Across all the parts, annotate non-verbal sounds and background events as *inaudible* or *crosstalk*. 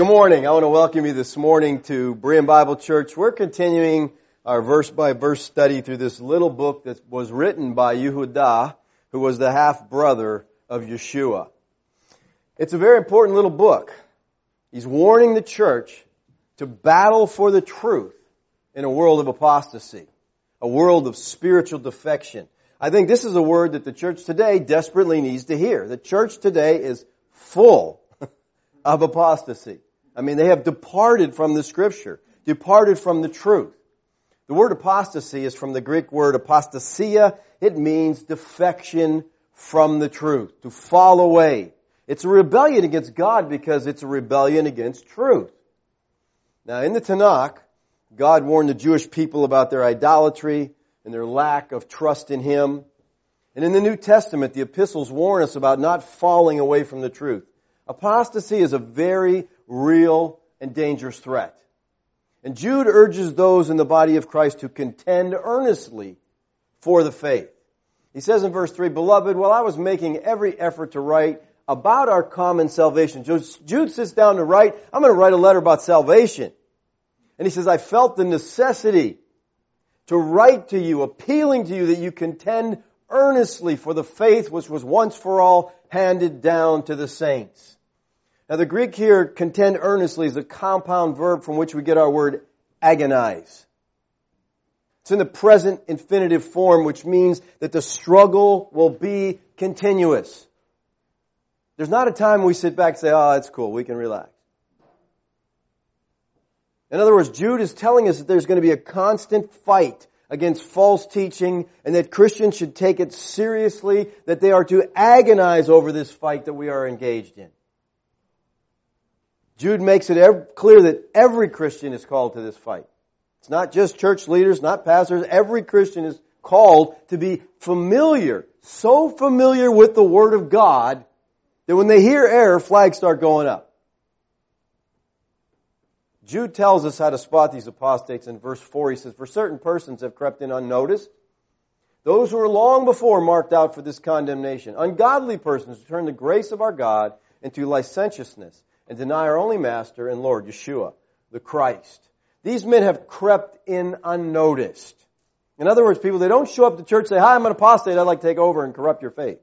Good morning. I want to welcome you this morning to Berean Bible Church. We're continuing our verse by verse study through this little book that was written by Yehuda, who was the half brother of Yeshua. It's a very important little book. He's warning the church to battle for the truth in a world of apostasy, a world of spiritual defection. I think this is a word that the church today desperately needs to hear. The church today is full *laughs* of apostasy. I mean, they have departed from the scripture, departed from the truth. The word apostasy is from the Greek word apostasia. It means defection from the truth, to fall away. It's a rebellion against God because it's a rebellion against truth. Now, in the Tanakh, God warned the Jewish people about their idolatry and their lack of trust in Him. And in the New Testament, the epistles warn us about not falling away from the truth. Apostasy is a very real and dangerous threat. And Jude urges those in the body of Christ to contend earnestly for the faith. He says in verse 3, Beloved, while I was making every effort to write about our common salvation, Jude sits down to write, I'm going to write a letter about salvation. And he says, I felt the necessity to write to you, appealing to you that you contend earnestly for the faith which was once for all handed down to the saints. Now the Greek here, contend earnestly, is a compound verb from which we get our word agonize. It's in the present infinitive form, which means that the struggle will be continuous. There's not a time we sit back and say, ah, oh, it's cool, we can relax. In other words, Jude is telling us that there's going to be a constant fight against false teaching and that Christians should take it seriously, that they are to agonize over this fight that we are engaged in. Jude makes it clear that every Christian is called to this fight. It's not just church leaders, not pastors. Every Christian is called to be familiar, so familiar with the Word of God that when they hear error, flags start going up. Jude tells us how to spot these apostates in verse 4. He says, For certain persons have crept in unnoticed. Those who were long before marked out for this condemnation. Ungodly persons who turn the grace of our God into licentiousness and deny our only Master and Lord, Yeshua, the Christ. These men have crept in unnoticed. In other words, people, they don't show up to church and say, hi, I'm an apostate, I'd like to take over and corrupt your faith.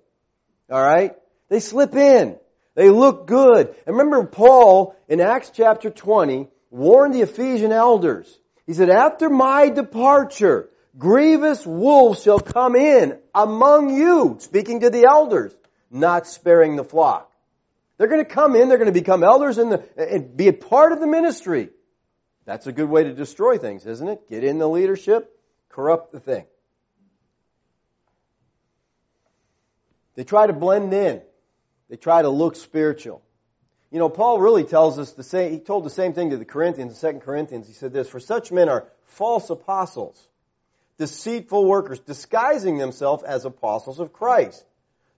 Alright? They slip in. They look good. And remember Paul in Acts chapter 20 warned the Ephesian elders. He said, after my departure, grievous wolves shall come in among you, speaking to the elders, not sparing the flock. They're going to come in, they're going to become elders the, and be a part of the ministry. That's a good way to destroy things, isn't it? Get in the leadership, corrupt the thing. They try to blend in. They try to look spiritual. You know, Paul really tells us the same, he told the same thing to the Corinthians in 2 Corinthians. He said this, for such men are false apostles, deceitful workers, disguising themselves as apostles of Christ.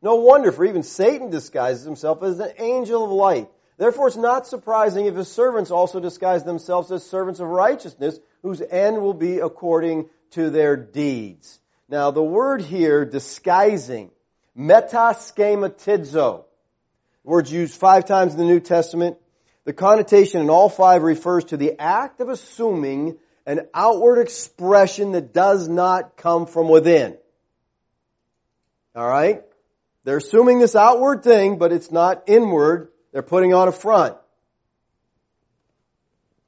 No wonder, for even Satan disguises himself as an angel of light. Therefore, it's not surprising if his servants also disguise themselves as servants of righteousness, whose end will be according to their deeds. Now, the word here, disguising, metaschematizo, words used five times in the New Testament. The connotation in all five refers to the act of assuming an outward expression that does not come from within. Alright? They're assuming this outward thing, but it's not inward. They're putting on a front.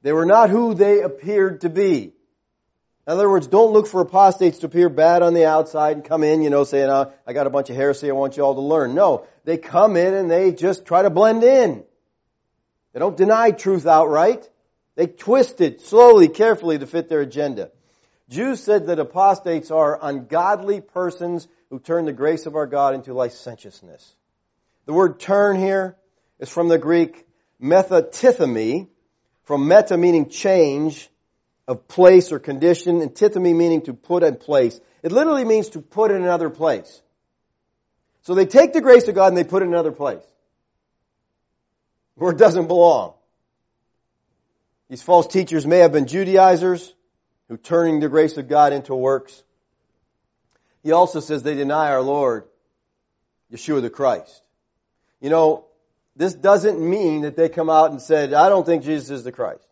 They were not who they appeared to be. In other words, don't look for apostates to appear bad on the outside and come in, you know, saying, oh, I got a bunch of heresy I want you all to learn. No, they come in and they just try to blend in. They don't deny truth outright. They twist it slowly, carefully to fit their agenda. Jews said that apostates are ungodly persons who turn the grace of our God into licentiousness. The word turn here is from the Greek metatithemi, from meta meaning change of place or condition, and tithemi meaning to put in place. It literally means to put in another place. So they take the grace of God and they put it in another place. Where it doesn't belong. These false teachers may have been Judaizers who turning the grace of God into works. He also says they deny our Lord, Yeshua the Christ. You know, this doesn't mean that they come out and said, I don't think Jesus is the Christ.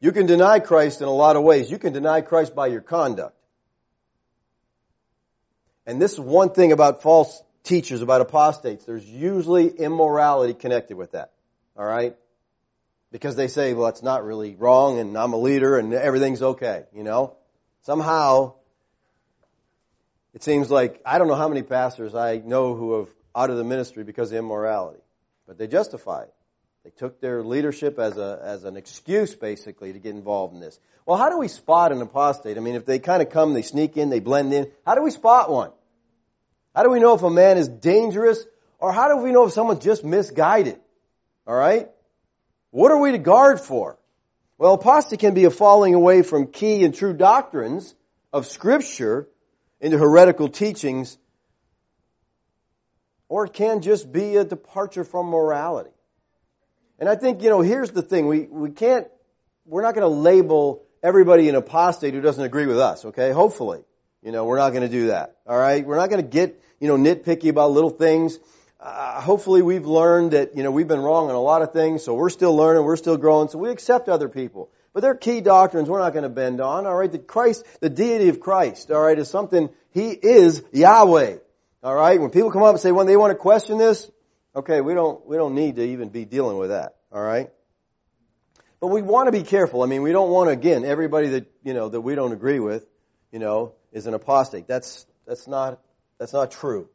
You can deny Christ in a lot of ways. You can deny Christ by your conduct. And this is one thing about false teachers, about apostates. There's usually immorality connected with that. Alright? Because they say, well, it's not really wrong and I'm a leader and everything's okay, you know? Somehow, it seems like, I don't know how many pastors I know who have out of the ministry because of immorality. But they justify it. They took their leadership as a as an excuse basically to get involved in this. Well, how do we spot an apostate? I mean, if they kind of come, they sneak in, they blend in. How do we spot one? How do we know if a man is dangerous or how do we know if someone's just misguided? All right? What are we to guard for? Well, apostasy can be a falling away from key and true doctrines of scripture into heretical teachings or it can just be a departure from morality. And I think, you know, here's the thing. We, we can't, we're not going to label everybody an apostate who doesn't agree with us, okay? Hopefully. You know, we're not going to do that. Alright? We're not going to get, you know, nitpicky about little things. Uh, hopefully we've learned that, you know, we've been wrong on a lot of things, so we're still learning, we're still growing, so we accept other people. But there are key doctrines we're not going to bend on, alright? The Christ, the deity of Christ, alright, is something, He is Yahweh. Alright? When people come up and say, when they want to question this, Okay, we don't, we don't need to even be dealing with that. Alright? But we want to be careful. I mean, we don't want to, again, everybody that, you know, that we don't agree with, you know, is an apostate. That's, that's not, that's not true.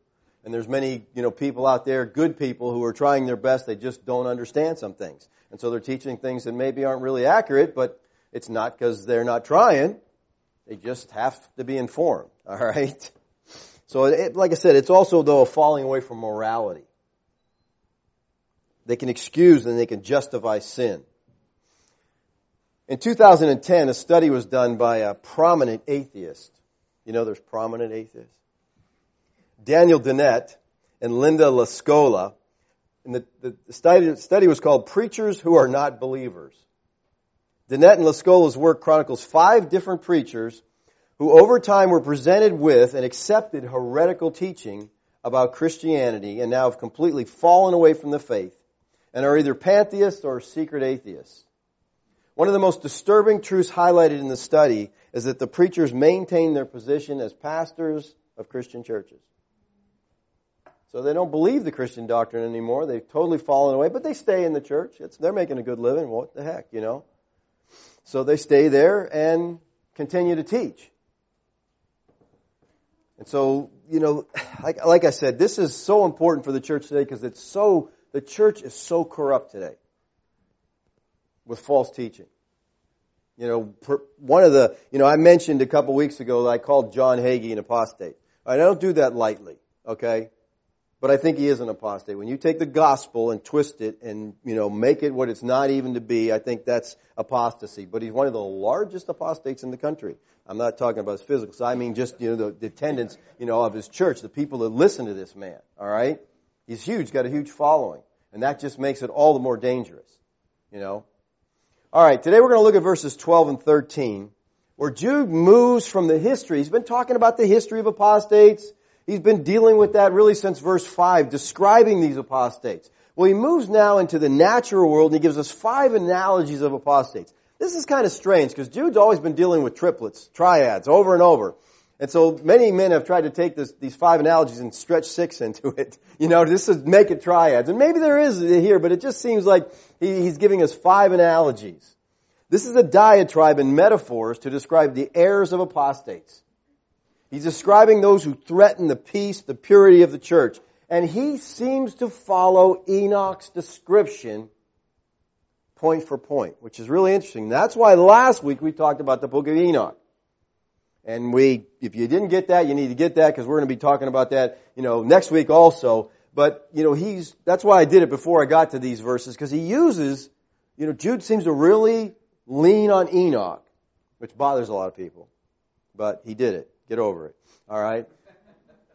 And there's many, you know, people out there, good people who are trying their best, they just don't understand some things. And so they're teaching things that maybe aren't really accurate, but it's not because they're not trying. They just have to be informed. *laughs* Alright? So it, like I said, it's also though a falling away from morality. They can excuse and they can justify sin. In 2010, a study was done by a prominent atheist. You know there's prominent atheists? Daniel Dennett and Linda Lascola. And the, the, study, study was called Preachers Who Are Not Believers. Dennett and Lascola's work chronicles five different preachers who over time were presented with and accepted heretical teaching about Christianity and now have completely fallen away from the faith and are either pantheists or secret atheists. One of the most disturbing truths highlighted in the study is that the preachers maintain their position as pastors of Christian churches. So they don't believe the Christian doctrine anymore. They've totally fallen away, but they stay in the church. It's, they're making a good living. What the heck, you know? So they stay there and continue to teach. And so, you know, like, like I said, this is so important for the church today because it's so the church is so corrupt today with false teaching. You know, per, one of the, you know, I mentioned a couple weeks ago that I called John Hagee an apostate. I don't do that lightly, okay? But I think he is an apostate. When you take the gospel and twist it and, you know, make it what it's not even to be, I think that's apostasy. But he's one of the largest apostates in the country. I'm not talking about his physical side. I mean just, you know, the, the attendance, you know, of his church, the people that listen to this man, alright? He's huge, got a huge following. And that just makes it all the more dangerous. You know? Alright, today we're going to look at verses 12 and 13, where Jude moves from the history. He's been talking about the history of apostates. He's been dealing with that really since verse 5, describing these apostates. Well, he moves now into the natural world and he gives us five analogies of apostates. This is kind of strange because Jude's always been dealing with triplets, triads, over and over. And so many men have tried to take this, these five analogies and stretch six into it. *laughs* You know, this is make it triads. And maybe there is here, but it just seems like he, he's giving us five analogies. This is a diatribe in metaphors to describe the errors of apostates. He's describing those who threaten the peace, the purity of the church. And he seems to follow Enoch's description point for point, which is really interesting. That's why last week we talked about the book of Enoch. And we, if you didn't get that, you need to get that because we're going to be talking about that, you know, next week also. But, you know, he's, that's why I did it before I got to these verses because he uses, you know, Jude seems to really lean on Enoch, which bothers a lot of people. But he did it. Get over it. Alright?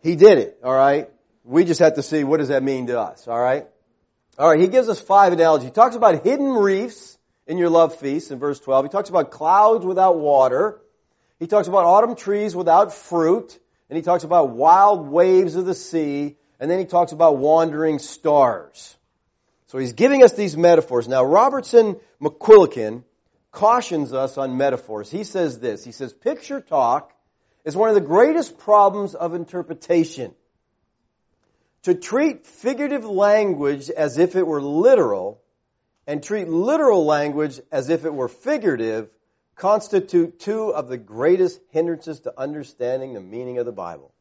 He did it. Alright? We just have to see what does that mean to us. Alright? Alright, he gives us five analogies. He talks about hidden reefs in your love feast in verse 12. He talks about clouds without water. He talks about autumn trees without fruit, and he talks about wild waves of the sea, and then he talks about wandering stars. So he's giving us these metaphors. Now, Robertson McQuilkin cautions us on metaphors. He says this. He says, picture talk is one of the greatest problems of interpretation. To treat figurative language as if it were literal and treat literal language as if it were figurative constitute two of the greatest hindrances to understanding the meaning of the Bible.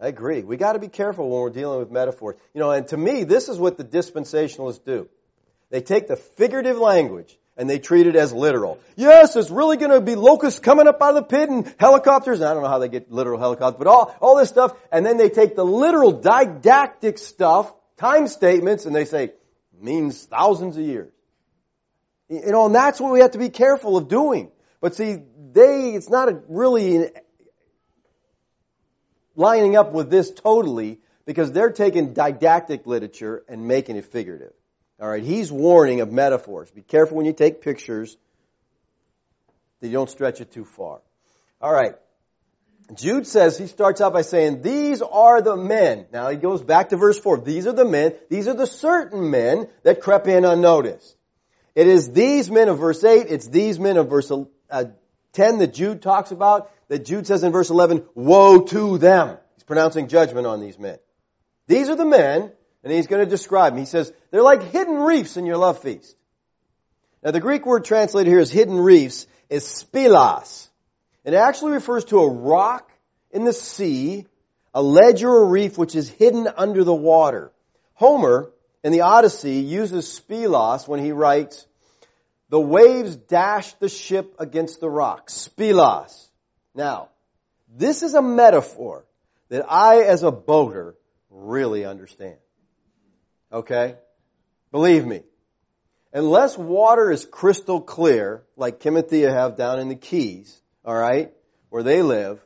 I agree. We got to be careful when we're dealing with metaphors. You know, and to me, this is what the dispensationalists do. They take the figurative language and they treat it as literal. Yes, it's really going to be locusts coming up out of the pit and helicopters. And I don't know how they get literal helicopters, but all, all this stuff. And then they take the literal didactic stuff, time statements, and they say, means thousands of years. You know, and that's what we have to be careful of doing. But see, they, it's not a really lining up with this totally because they're taking didactic literature and making it figurative. All right, he's warning of metaphors. Be careful when you take pictures that you don't stretch it too far. All right. Jude says, he starts out by saying, these are the men. Now he goes back to verse 4. These are the men, these are the certain men that crept in unnoticed. It is these men of verse 8, it's these men of verse uh, 10 that Jude talks about, that Jude says in verse 11, woe to them. He's pronouncing judgment on these men. These are the men and he's going to describe them. He says, they're like hidden reefs in your love feast. Now the Greek word translated here as hidden reefs is spilas. It actually refers to a rock in the sea, a ledge or a reef which is hidden under the water. Homer in the Odyssey uses spilas when he writes, the waves dashed the ship against the rock. Spilas. Now, this is a metaphor that I as a boater really understand. Okay? Believe me. Unless water is crystal clear, like Thea have down in the Keys, alright, where they live,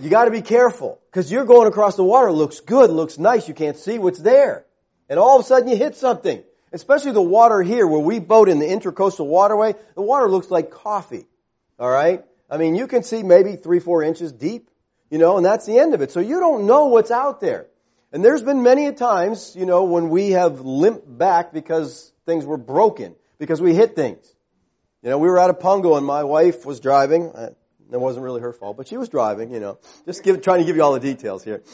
you gotta be careful. Cause you're going across the water, looks good, looks nice, you can't see what's there. And all of a sudden you hit something. Especially the water here where we boat in the intercoastal waterway, the water looks like coffee. Alright? I mean, you can see maybe three, four inches deep, you know, and that's the end of it. So you don't know what's out there. And there's been many a times, you know, when we have limped back because things were broken, because we hit things. You know, we were out of Pungo and my wife was driving. Uh, it wasn't really her fault, but she was driving, you know. Just give, trying to give you all the details here.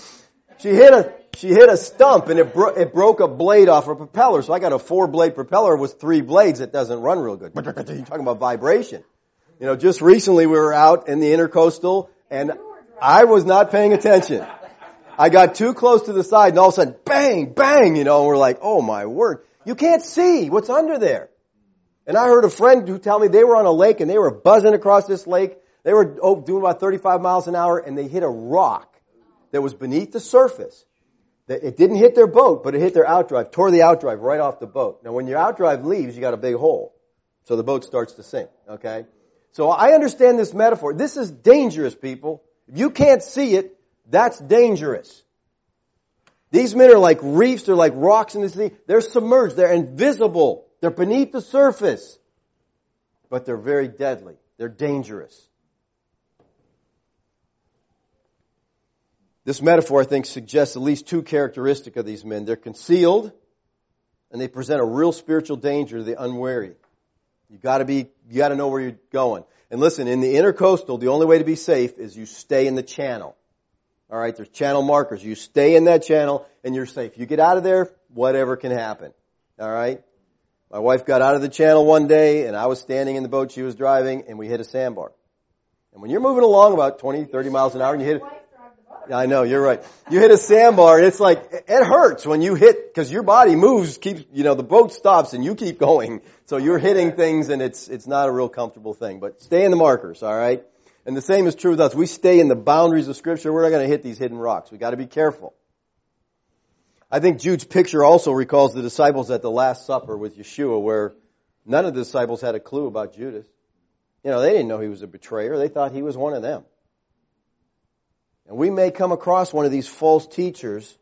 She hit a, she hit a stump and it, bro- it broke a blade off a propeller. So I got a four blade propeller with three blades that doesn't run real good. You're talking about vibration. You know, just recently we were out in the intercoastal and I was not paying attention. I got too close to the side and all of a sudden, bang, bang, you know, and we're like, oh my word. You can't see what's under there. And I heard a friend who tell me they were on a lake and they were buzzing across this lake. They were oh, doing about 35 miles an hour and they hit a rock that was beneath the surface. It didn't hit their boat, but it hit their outdrive, tore the outdrive right off the boat. Now when your outdrive leaves, you got a big hole. So the boat starts to sink, okay? So I understand this metaphor. This is dangerous, people. If you can't see it, that's dangerous. These men are like reefs, they're like rocks in the sea. They're submerged, they're invisible, they're beneath the surface. But they're very deadly. They're dangerous. This metaphor, I think, suggests at least two characteristics of these men. They're concealed, and they present a real spiritual danger to the unwary. You gotta be, you gotta know where you're going. And listen, in the intercoastal, the only way to be safe is you stay in the channel. All right, there's channel markers. You stay in that channel and you're safe. You get out of there, whatever can happen. All right? My wife got out of the channel one day and I was standing in the boat she was driving and we hit a sandbar. And when you're moving along about 20, 30 miles an hour and you hit I know, you're right. You hit a sandbar and it's like, it hurts when you hit, cause your body moves, keeps, you know, the boat stops and you keep *laughs* going. So you're hitting things and it's, it's not a real comfortable thing, but stay in the markers, alright? And the same is true with us. We stay in the boundaries of Scripture. We're not going to hit these hidden rocks. We've got to be careful. I think Jude's picture also recalls the disciples at the Last Supper with Yeshua, where none of the disciples had a clue about Judas. You know, they didn't know he was a betrayer. They thought he was one of them. And we may come across one of these false teachers,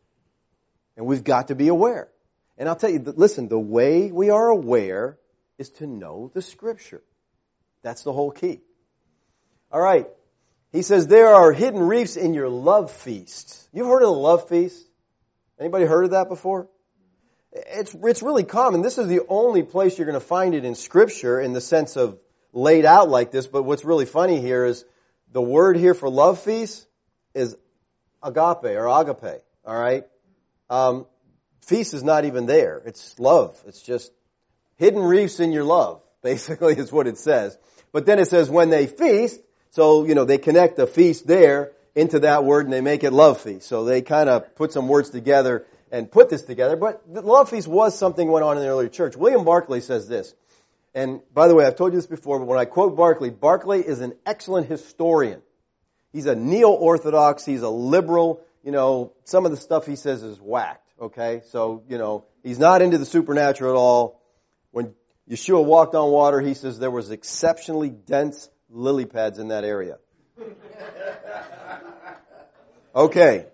and we've got to be aware. And I'll tell you, listen, the way we are aware is to know the Scripture. That's the whole key. All right. He says there are hidden reefs in your love feast. You've heard of the love feast? Anybody heard of that before? It's, it's really common. This is the only place you're going to find it in scripture in the sense of laid out like this, but what's really funny here is the word here for love feast is agape or agape, alright? Um, feast is not even there. It's love. It's just hidden reefs in your love, basically is what it says. But then it says when they feast, so, you know, they connect the feast there into that word and they make it love feast. So they kind of put some words together and put this together. But the love feast was something went on in the early church. William Barclay says this. And by the way, I've told you this before, but when I quote Barclay, Barclay is an excellent historian. He's a neo-orthodox, he's a liberal, you know, some of the stuff he says is whacked, okay? So, you know, he's not into the supernatural at all. When Yeshua walked on water, he says there was exceptionally dense lily pads in that area. Okay.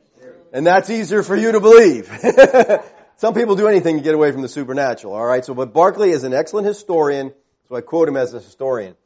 And that's easier for you to believe. *laughs* Some people do anything to get away from the supernatural, alright? So, but Barclay is an excellent historian, so I quote him as a historian.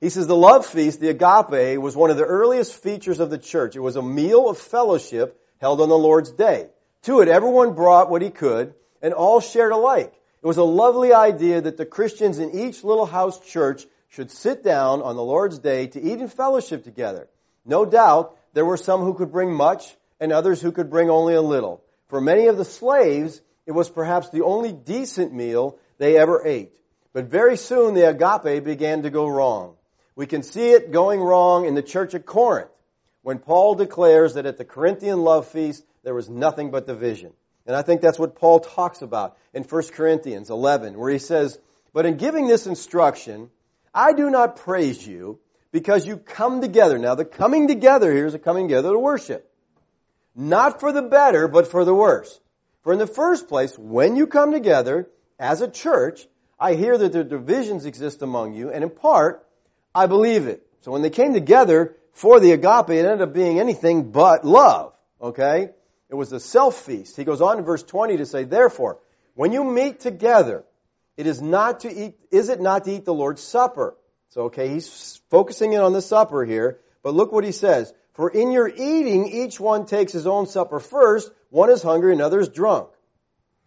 He says the love feast, the agape, was one of the earliest features of the church. It was a meal of fellowship held on the Lord's day. To it, everyone brought what he could, and all shared alike. It was a lovely idea that the Christians in each little house church should sit down on the Lord's day to eat in fellowship together. No doubt, there were some who could bring much, and others who could bring only a little. For many of the slaves, it was perhaps the only decent meal they ever ate. But very soon the agape began to go wrong. We can see it going wrong in the church at Corinth when Paul declares that at the Corinthian love feast there was nothing but division. And I think that's what Paul talks about in 1 Corinthians 11 where he says, But in giving this instruction, I do not praise you because you come together. Now the coming together here is a coming together to worship. Not for the better, but for the worse. For in the first place, when you come together as a church, I hear that the divisions exist among you, and in part, I believe it. So when they came together for the agape, it ended up being anything but love. Okay? It was a self feast. He goes on in verse 20 to say, therefore, when you meet together, it is not to eat, is it not to eat the Lord's Supper? So, okay, he's focusing in on the supper here, but look what he says. For in your eating, each one takes his own supper first. One is hungry, another is drunk.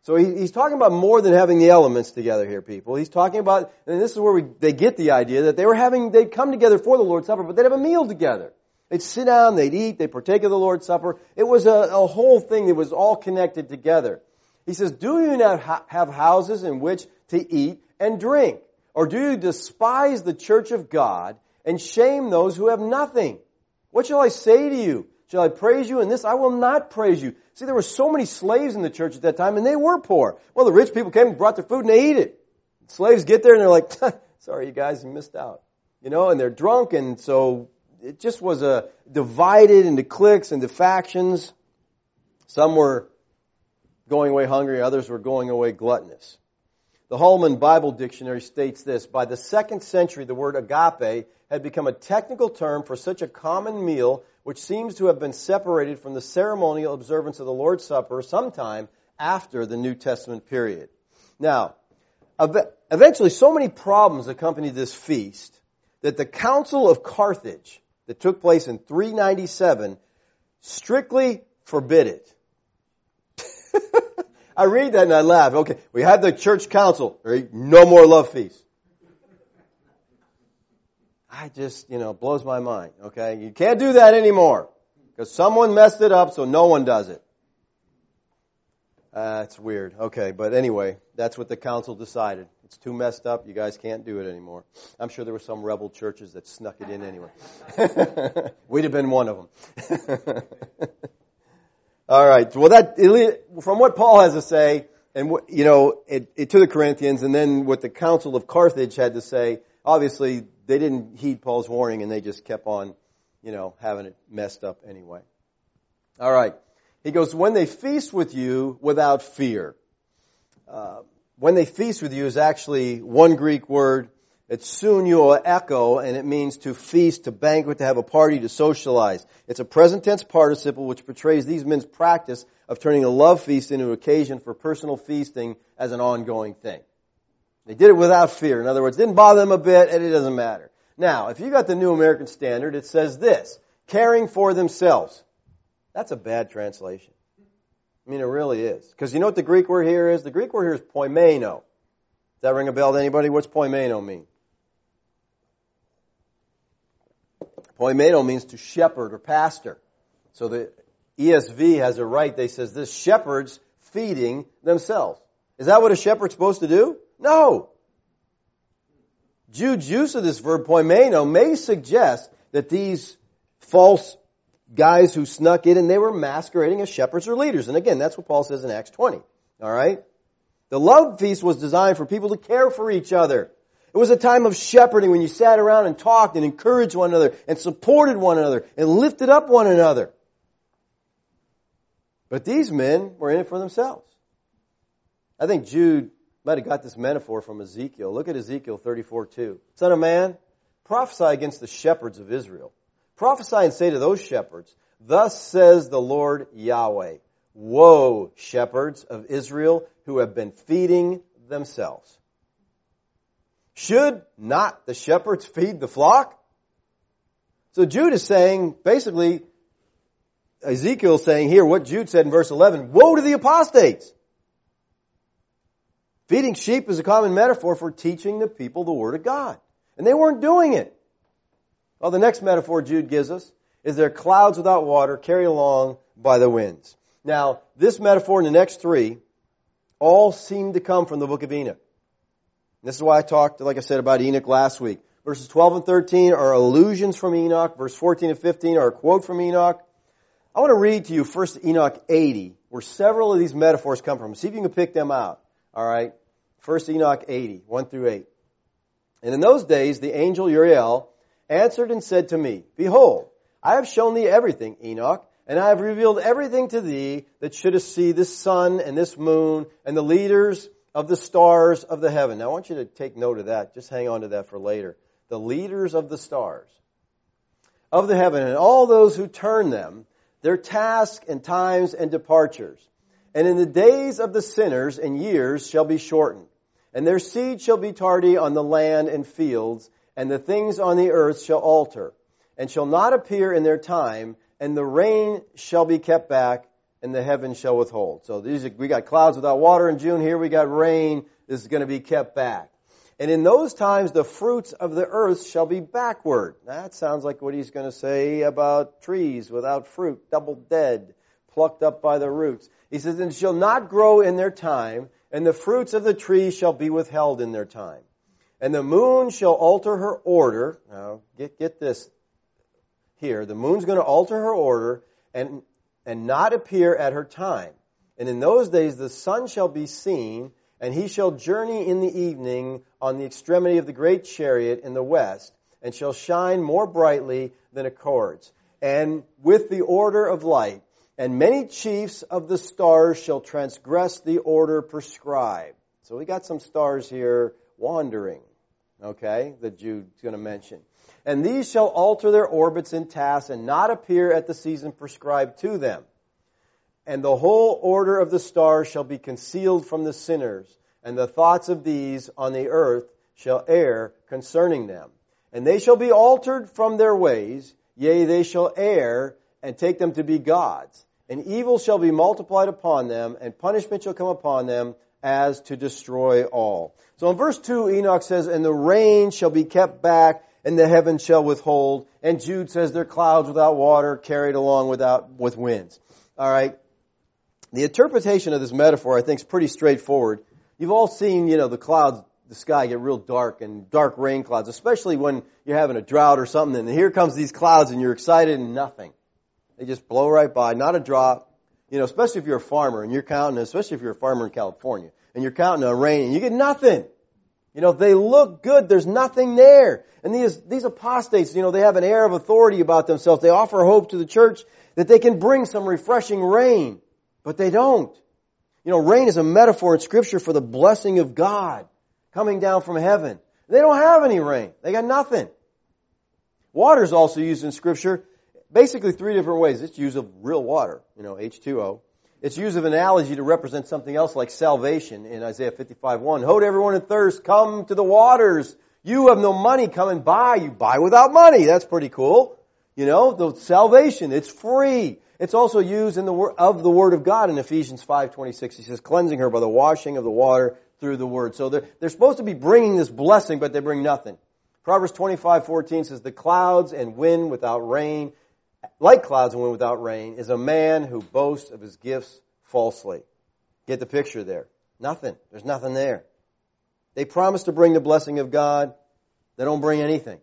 So he, he's talking about more than having the elements together here, people. He's talking about, and this is where we, they get the idea that they were having, they'd come together for the Lord's Supper, but they'd have a meal together. They'd sit down, they'd eat, they'd partake of the Lord's Supper. It was a, a whole thing that was all connected together. He says, do you not ha- have houses in which to eat and drink? Or do you despise the church of God and shame those who have nothing? What shall I say to you? Shall I praise you in this? I will not praise you. See, there were so many slaves in the church at that time and they were poor. Well, the rich people came and brought their food and they eat it. Slaves get there and they're like, *laughs* sorry you guys, you missed out. You know, and they're drunk and so it just was a divided into cliques, into factions. Some were going away hungry, others were going away gluttonous. The Holman Bible Dictionary states this, by the second century the word agape had become a technical term for such a common meal which seems to have been separated from the ceremonial observance of the Lord's Supper sometime after the New Testament period. Now, eventually so many problems accompanied this feast that the Council of Carthage that took place in 397 strictly forbid it. *laughs* I read that and I laugh. Okay, we had the church council. No more love feasts. I just, you know, blows my mind. Okay, you can't do that anymore because someone messed it up, so no one does it. Uh, weird. Okay, but anyway, that's what the council decided. It's too messed up. You guys can't do it anymore. I'm sure there were some rebel churches that snuck it in anyway. *laughs* We'd have been one of them. *laughs* All right. Well, that from what Paul has to say, and what, you know, it, it, to the Corinthians, and then what the Council of Carthage had to say. Obviously, they didn't heed Paul's warning, and they just kept on, you know, having it messed up anyway. All right. He goes, when they feast with you without fear. Uh, when they feast with you is actually one Greek word it's sunio echo, and it means to feast, to banquet, to have a party, to socialize. It's a present tense participle which portrays these men's practice of turning a love feast into an occasion for personal feasting as an ongoing thing. They did it without fear. In other words, didn't bother them a bit, and it doesn't matter. Now, if you got the New American Standard, it says this, caring for themselves. That's a bad translation. I mean, it really is. Because you know what the Greek word here is? The Greek word here is poimeno. Does that ring a bell to anybody? What's poimeno mean? Poimeno means to shepherd or pastor. So the ESV has it right. They says this shepherds feeding themselves. Is that what a shepherd's supposed to do? No. Jude's use of this verb poimeno may suggest that these false guys who snuck in and they were masquerading as shepherds or leaders. And again, that's what Paul says in Acts 20. Alright? The love feast was designed for people to care for each other. It was a time of shepherding when you sat around and talked and encouraged one another and supported one another and lifted up one another. But these men were in it for themselves. I think Jude might have got this metaphor from Ezekiel. Look at Ezekiel 34 2. Son of man, prophesy against the shepherds of Israel. Prophesy and say to those shepherds, Thus says the Lord Yahweh, Woe, shepherds of Israel who have been feeding themselves. Should not the shepherds feed the flock? So Jude is saying, basically, Ezekiel is saying here what Jude said in verse 11, Woe to the apostates! Feeding sheep is a common metaphor for teaching the people the Word of God. And they weren't doing it. Well, the next metaphor Jude gives us is there clouds without water carried along by the winds. Now, this metaphor and the next three all seem to come from the book of Enoch. This is why I talked, like I said, about Enoch last week. Verses 12 and 13 are allusions from Enoch. Verse 14 and 15 are a quote from Enoch. I want to read to you first Enoch 80, where several of these metaphors come from. See if you can pick them out. All right. First Enoch 80, 1 through 8. And in those days, the angel Uriel answered and said to me, Behold, I have shown thee everything, Enoch, and I have revealed everything to thee that shouldest see this sun and this moon and the leaders of the stars of the heaven. Now I want you to take note of that. Just hang on to that for later. The leaders of the stars of the heaven and all those who turn them, their tasks and times and departures. And in the days of the sinners and years shall be shortened and their seed shall be tardy on the land and fields, and the things on the earth shall alter, and shall not appear in their time, and the rain shall be kept back, and the heavens shall withhold. So these are, we got clouds without water in Jude. Here we got rain. This is going to be kept back. And in those times, the fruits of the earth shall be backward. That sounds like what he's going to say about trees without fruit, double dead, plucked up by the roots. He says, and shall not grow in their time, and the fruits of the tree shall be withheld in their time. And the moon shall alter her order. Now, get, get this here. The moon's going to alter her order and, and not appear at her time. And in those days the sun shall be seen, and he shall journey in the evening on the extremity of the great chariot in the west, and shall shine more brightly than a. And with the order of light, and many chiefs of the stars shall transgress the order prescribed. So we got some stars here wandering, okay, that Jude's going to mention. And these shall alter their orbits and tasks and not appear at the season prescribed to them. And the whole order of the stars shall be concealed from the sinners, and the thoughts of these on the earth shall err concerning them. And they shall be altered from their ways, yea, they shall err and take them to be gods and evil shall be multiplied upon them, and punishment shall come upon them as to destroy all. So in verse 2, Enoch says, And the rain shall be kept back, and the heavens shall withhold. And Jude says, They're clouds without water, carried along without, with winds. Alright? The interpretation of this metaphor, I think, is pretty straightforward. You've all seen, you know, the clouds, the sky get real dark and dark rain clouds, especially when you're having a drought or something, and here comes these clouds and you're excited and nothing. They just blow right by, not a drop. You know, especially if you're a farmer and you're counting, especially if you're a farmer in California, and you're counting on rain and you get nothing. You know, they look good, there's nothing there. And these, these apostates, you know, they have an air of authority about themselves. They offer hope to the church that they can bring some refreshing rain. But they don't. You know, rain is a metaphor in scripture for the blessing of God coming down from heaven. They don't have any rain. They got nothing. Water is also used in scripture basically three different ways. It's use of real water, you know, H2O. It's use of analogy to represent something else like salvation in Isaiah 55:1. Ho to everyone in thirst, come to the waters. You have no money, come and buy. You buy without money. That's pretty cool. You know, the salvation, it's free. It's also used in the word of the word of God in Ephesians 5:26. He says cleansing her by the washing of the water through the word. So they're, they're supposed to be bringing this blessing, but they bring nothing. Proverbs 25:14 says the clouds and wind without rain, like clouds and wind without rain, is a man who boasts of his gifts falsely. Get the picture there. Nothing. There's nothing there. They promise to bring the blessing of God. They don't bring anything.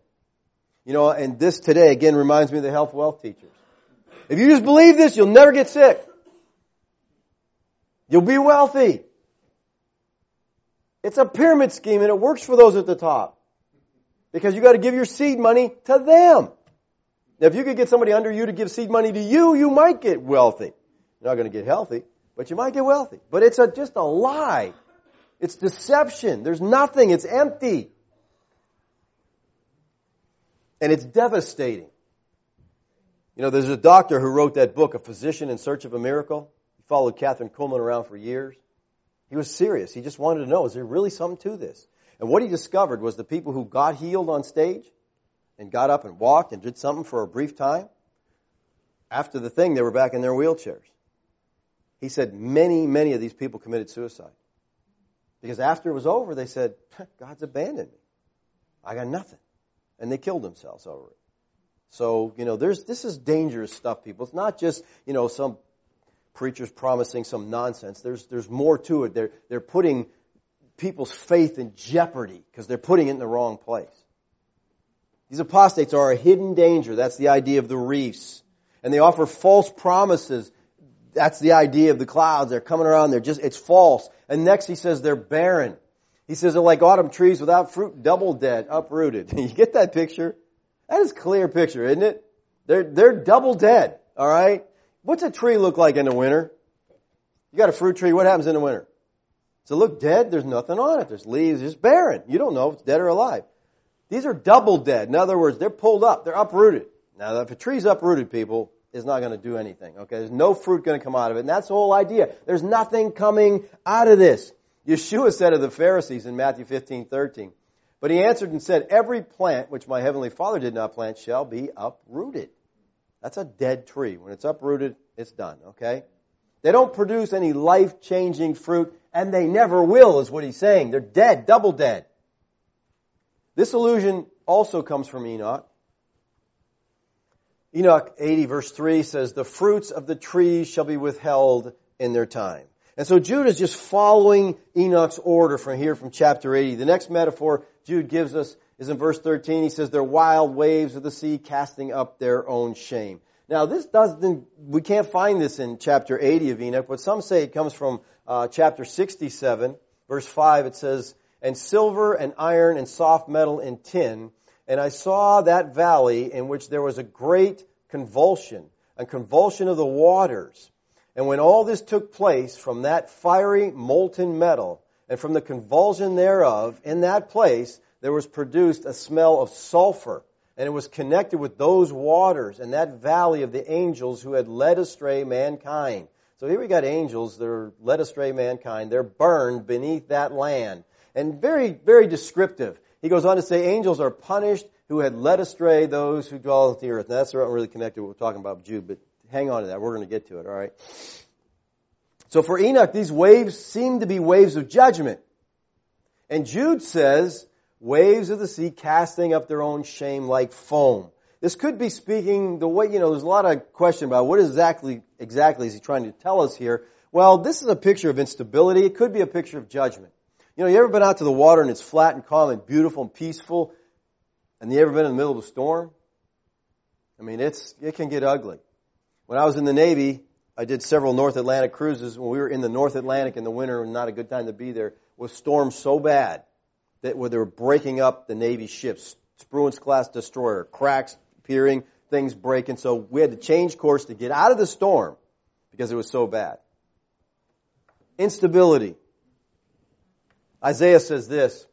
You know, and this today again reminds me of the health wealth teachers. If you just believe this, you'll never get sick. You'll be wealthy. It's a pyramid scheme and it works for those at the top. Because you gotta give your seed money to them. Now if you could get somebody under you to give seed money to you, you might get wealthy. You're not gonna get healthy, but you might get wealthy. But it's a, just a lie. It's deception. There's nothing. It's empty. And it's devastating. You know, there's a doctor who wrote that book, A Physician in Search of a Miracle. He followed Kathryn Kuhlman around for years. He was serious. He just wanted to know, is there really something to this? And what he discovered was the people who got healed on stage and got up and walked and did something for a brief time, after the thing, they were back in their wheelchairs. He said many, many of these people committed suicide. Because after it was over, they said, God's abandoned me. I got nothing. And they killed themselves over it. So, you know, there's, this is dangerous stuff, people. It's not just, you know, some preachers promising some nonsense. There's, there's more to it. They're, they're putting people's faith in jeopardy because they're putting it in the wrong place. These apostates are a hidden danger. That's the idea of the reefs. And they offer false promises. That's the idea of the clouds. They're coming around. They're just, it's false. And next he says they're barren. He says they're like autumn trees without fruit, double dead, uprooted. *laughs* you get that picture? That is clear picture, isn't it? They're, they're double dead. Alright? What's a tree look like in the winter? You got a fruit tree, what happens in the winter? Does it look dead? There's nothing on it. There's leaves, it's barren. You don't know if it's dead or alive. These are double dead. In other words, they're pulled up, they're uprooted. Now, if a tree's uprooted, people, is not going to do anything. Okay, there's no fruit going to come out of it, and that's the whole idea. There's nothing coming out of this. Yeshua said of the Pharisees in Matthew 15, 13, but he answered and said, Every plant which my heavenly Father did not plant shall be uprooted. That's a dead tree. When it's uprooted, it's done, okay? They don't produce any life changing fruit, and they never will, is what he's saying. They're dead, double dead. This illusion also comes from Enoch. Enoch 80 verse 3 says, The fruits of the trees shall be withheld in their time. And so Jude is just following Enoch's order from here from chapter 80. The next metaphor Jude gives us is in verse 13. He says, They're wild waves of the sea casting up their own shame. Now this doesn't, we can't find this in chapter 80 of Enoch, but some say it comes from uh, chapter 67, verse 5. It says, And silver and iron and soft metal and tin and I saw that valley in which there was a great convulsion, a convulsion of the waters. And when all this took place from that fiery molten metal and from the convulsion thereof, in that place there was produced a smell of sulfur. And it was connected with those waters and that valley of the angels who had led astray mankind. So here we got angels that are led astray mankind. They're burned beneath that land. And very, very descriptive. He goes on to say, angels are punished who had led astray those who dwell on the earth. Now, that's not really connected what we're talking about Jude, but hang on to that. We're going to get to it, alright? So for Enoch, these waves seem to be waves of judgment. And Jude says, waves of the sea casting up their own shame like foam. This could be speaking the way, you know, there's a lot of question about what exactly, exactly is he trying to tell us here. Well, this is a picture of instability. It could be a picture of judgment. You know, you ever been out to the water and it's flat and calm and beautiful and peaceful, and you ever been in the middle of a storm? I mean, it's it can get ugly. When I was in the Navy, I did several North Atlantic cruises. When we were in the North Atlantic in the winter, and not a good time to be there, was storms so bad that where they were breaking up the Navy ships, Spruance class destroyer, cracks appearing, things breaking. So we had to change course to get out of the storm because it was so bad. Instability. Isaiah says this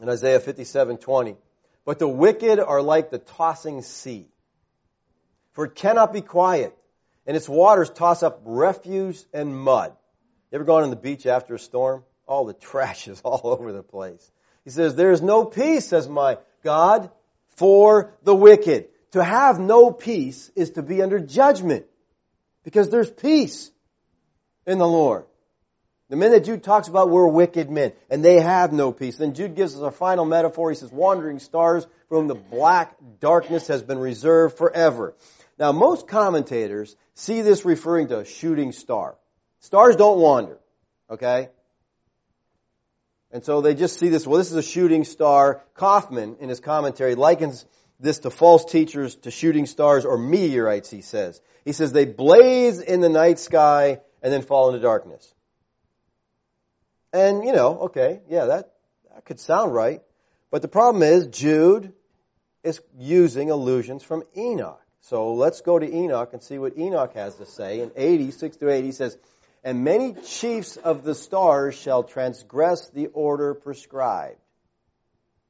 in Isaiah 57:20, "But the wicked are like the tossing sea, for it cannot be quiet, and its waters toss up refuse and mud." You ever gone on the beach after a storm? All the *laughs* trash is all over the place. He says, "There is no peace," says my God, "for the wicked." to have no peace is to be under judgment. Because there's peace in the Lord. The men that Jude talks about were wicked men, and they have no peace. Then Jude gives us a final metaphor. He says, wandering stars for whom the black darkness has been reserved forever. Now, most commentators see this referring to a shooting star. Stars don't wander, okay? And so they just see this, well, this is a shooting star. Coffman, in his commentary, likens this to false teachers, to shooting stars, or meteorites, he says. He says they blaze in the night sky and then fall into darkness. And, you know, okay, yeah, that, that could sound right. But the problem is, Jude is using allusions from Enoch. So let's go to Enoch and see what Enoch has to say. In 80, 6 to 8, he says, And many chiefs of the stars shall transgress the order prescribed.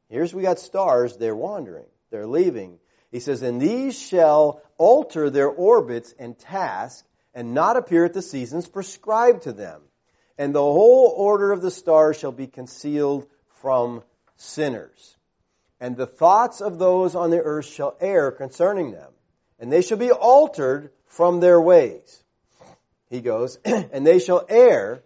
Here's we got stars, they're wandering, they're leaving. He says, And these shall alter their orbits and task, and not appear at the seasons prescribed to them. And the whole order of the stars shall be concealed from sinners. And the thoughts of those on the earth shall err concerning them and they shall be altered from their ways. He goes, *clears throat* and they shall err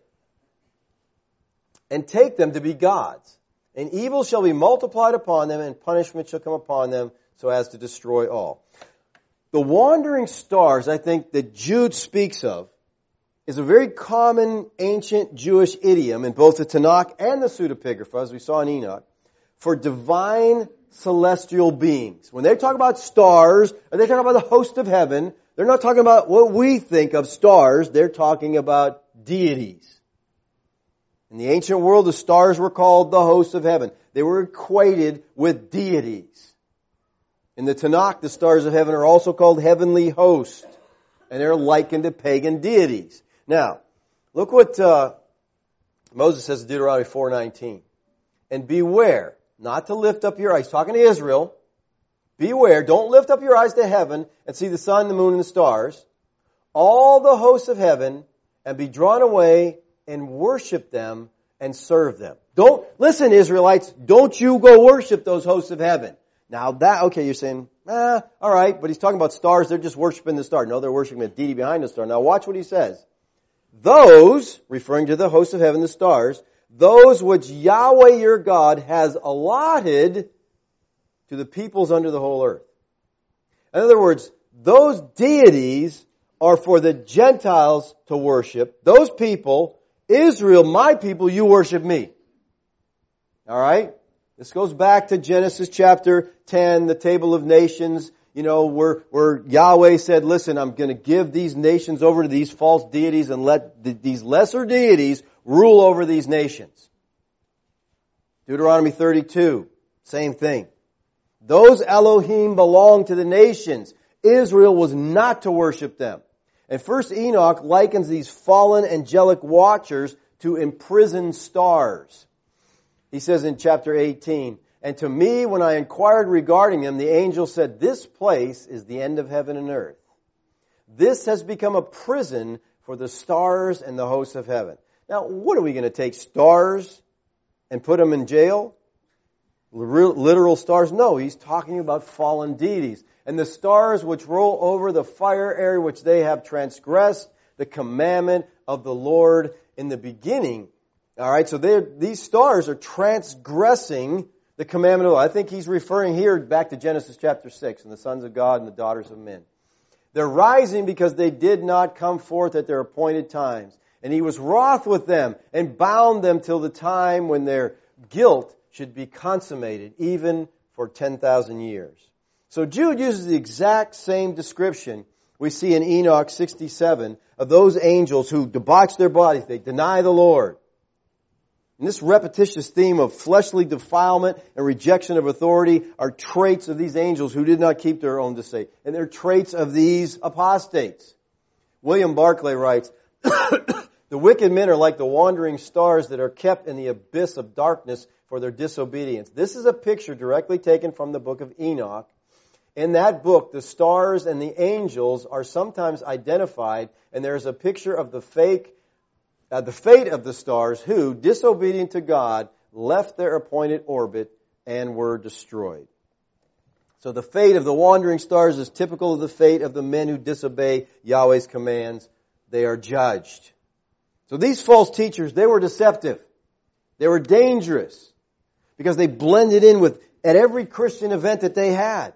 and take them to be gods. And evil shall be multiplied upon them, and punishment shall come upon them so as to destroy all. The wandering stars, I think, that Jude speaks of, is a very common ancient Jewish idiom in both the Tanakh and the pseudepigrapha, as we saw in Enoch, for divine celestial beings. When they talk about stars, or they talk about the host of heaven, they're not talking about what we think of stars, they're talking about deities. In the ancient world, the stars were called the host of heaven. They were equated with deities. In the Tanakh, the stars of heaven are also called heavenly hosts, and they're likened to pagan deities. Now, look what uh, Moses says in Deuteronomy 4:19. And beware not to lift up your eyes. talking to Israel. Beware, don't lift up your eyes to heaven and see the sun, the moon, and the stars. All the hosts of heaven and be drawn away and worship them and serve them. Don't, listen Israelites, don't you go worship those hosts of heaven. Now that, okay, you're saying, ah, alright, but he's talking about stars, they're just worshiping the star. No, they're worshiping the deity behind the star. Now watch what he says. Those, referring to the hosts of heaven, the stars, those which Yahweh your God has allotted to the peoples under the whole earth. In other words, those deities are for the Gentiles to worship. Those people, Israel, my people, you worship me. Alright? This goes back to Genesis chapter 10, the table of nations, you know, where, where Yahweh said, listen, I'm going to give these nations over to these false deities and let the, these lesser deities rule over these nations. Deuteronomy 32, same thing. Those Elohim belong to the nations. Israel was not to worship them. And first Enoch likens these fallen angelic watchers to imprisoned stars. He says in chapter 18, and to me, when I inquired regarding him, the angel said, this place is the end of heaven and earth. This has become a prison for the stars and the hosts of heaven. Now, what are we going to take stars and put them in jail? Literal stars? No, he's talking about fallen deities. And the stars which roll over the fire area which they have transgressed the commandment of the Lord in the beginning. Alright, so these stars are transgressing the commandment of the. I think he's referring here back to Genesis chapter 6 and the sons of God and the daughters of men. They're rising because they did not come forth at their appointed times. And he was wroth with them and bound them till the time when their guilt should be consummated, even for 10,000 years. So Jude uses the exact same description we see in Enoch 67 of those angels who debauch their bodies, they deny the Lord. And this repetitious theme of fleshly defilement and rejection of authority are traits of these angels who did not keep their own estate. And they're traits of these apostates. William Barclay writes, *coughs* The wicked men are like the wandering stars that are kept in the abyss of darkness for their disobedience. This is a picture directly taken from the book of Enoch. In that book, the stars and the angels are sometimes identified, and there's a picture of the fake, uh, the fate of the stars who, disobedient to God, left their appointed orbit and were destroyed. So the fate of the wandering stars is typical of the fate of the men who disobey Yahweh's commands. They are judged. So these false teachers, they were deceptive. They were dangerous because they blended in with at every Christian event that they had.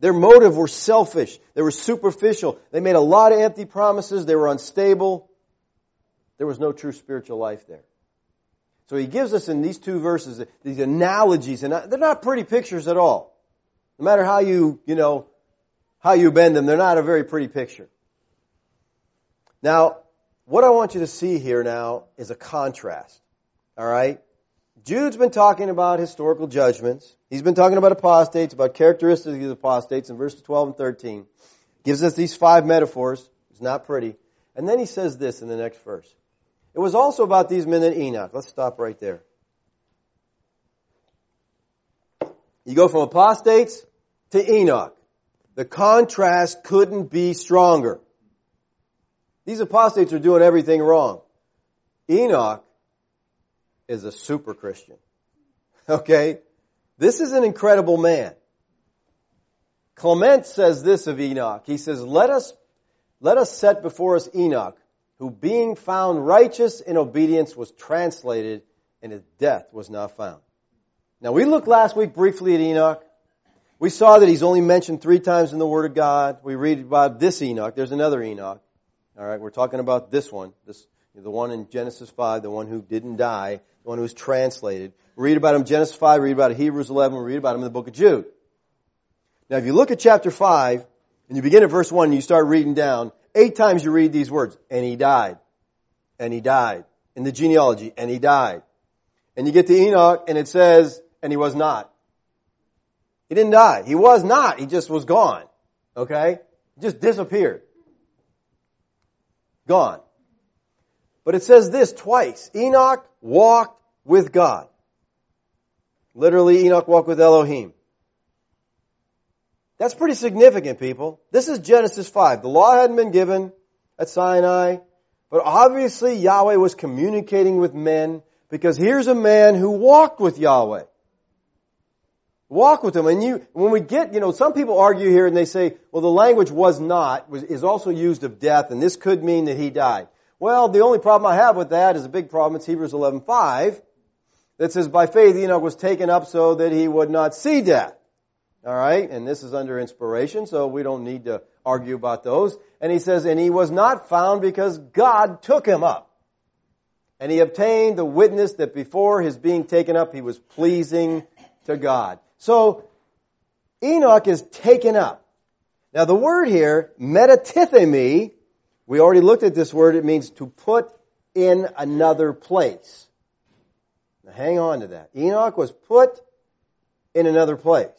Their motive were selfish. They were superficial. They made a lot of empty promises. They were unstable. There was no true spiritual life there. So he gives us in these two verses these analogies, and they're not pretty pictures at all. No matter how you, you know, how you bend them, they're not a very pretty picture. Now, what I want you to see here now is a contrast. Alright? Jude's been talking about historical judgments. He's been talking about apostates, about characteristics of apostates in verses 12 and 13. Gives us these five metaphors. It's not pretty. And then he says this in the next verse. It was also about these men in Enoch. Let's stop right there. You go from apostates to Enoch. The contrast couldn't be stronger. These apostates are doing everything wrong. Enoch is a super Christian. Okay? This is an incredible man. Clement says this of Enoch. He says, let us, let us set before us Enoch, who being found righteous in obedience was translated and his death was not found. Now we looked last week briefly at Enoch. We saw that he's only mentioned three times in the Word of God. We read about this Enoch. There's another Enoch. Alright, we're talking about this one. This, the one in Genesis 5, the one who didn't die, the one who was translated. We read about him in Genesis 5, read about Hebrews 11, we read about him in the book of Jude. Now if you look at chapter 5, and you begin at verse 1 and you start reading down, eight times you read these words, and he died, and he died, in the genealogy, and he died. And you get to Enoch, and it says, and he was not. He didn't die. He was not. He just was gone. Okay? Just disappeared. Gone. But it says this twice. Enoch walked with God. Literally, Enoch walked with Elohim. That's pretty significant, people. This is Genesis 5. The law hadn't been given at Sinai, but obviously Yahweh was communicating with men because here's a man who walked with Yahweh. Walk with him. And you, when we get, you know, some people argue here and they say, well, the language was not, was, is also used of death, and this could mean that he died. Well, the only problem I have with that is a big problem. It's Hebrews 11:5 that says, by faith Enoch was taken up so that he would not see death. All right, and this is under inspiration, so we don't need to argue about those. And he says, and he was not found because God took him up. And he obtained the witness that before his being taken up, he was pleasing to God. So, Enoch is taken up. Now the word here, metatithemi, we already looked at this word, it means to put in another place. Now hang on to that. Enoch was put in another place.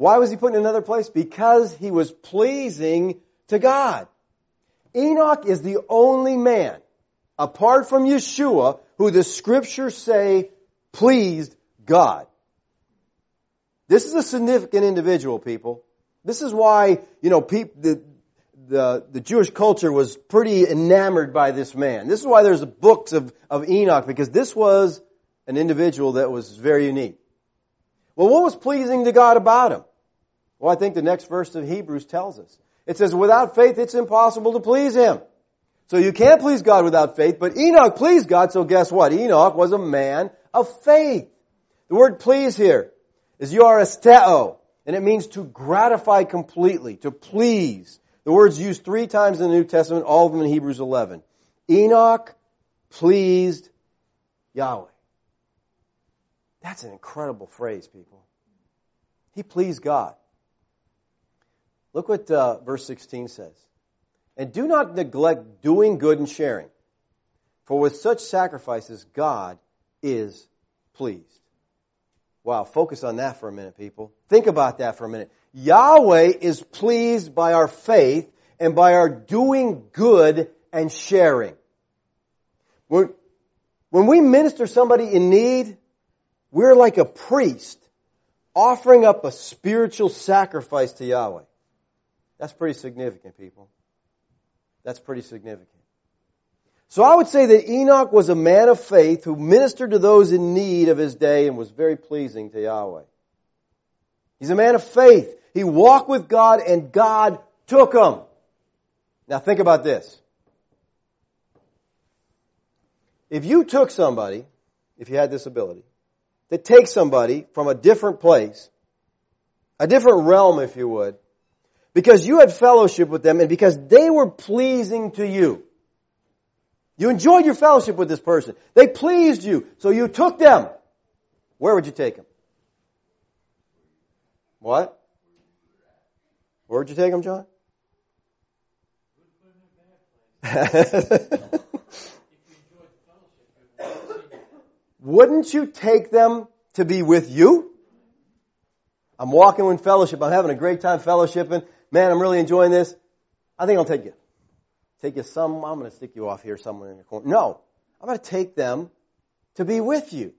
Why was he put in another place? Because he was pleasing to God. Enoch is the only man, apart from Yeshua, who the scriptures say pleased God. This is a significant individual, people. This is why, you know, the, the, the Jewish culture was pretty enamored by this man. This is why there's books of, of Enoch, because this was an individual that was very unique. Well, what was pleasing to God about him? Well, I think the next verse of Hebrews tells us. It says, without faith, it's impossible to please Him. So you can't please God without faith, but Enoch pleased God, so guess what? Enoch was a man of faith. The word please here is euaristeo, and it means to gratify completely, to please. The word's used three times in the New Testament, all of them in Hebrews 11. Enoch pleased Yahweh. That's an incredible phrase, people. He pleased God. Look what uh, verse 16 says. And do not neglect doing good and sharing, for with such sacrifices God is pleased. Wow, focus on that for a minute, people. Think about that for a minute. Yahweh is pleased by our faith and by our doing good and sharing. When, when we minister somebody in need, we're like a priest offering up a spiritual sacrifice to Yahweh. That's pretty significant, people. That's pretty significant. So I would say that Enoch was a man of faith who ministered to those in need of his day and was very pleasing to Yahweh. He's a man of faith. He walked with God and God took him. Now think about this. If you took somebody, if you had this ability, to take somebody from a different place, a different realm if you would, because you had fellowship with them and because they were pleasing to you. You enjoyed your fellowship with this person. They pleased you, so you took them. Where would you take them? What? Where would you take them, John? *laughs* Wouldn't you take them to be with you? I'm walking in fellowship. I'm having a great time fellowshipping. Man, I'm really enjoying this. I think I'll take you. Take you some, I'm going to stick you off here somewhere in the corner. No. I'm going to take them to be with you.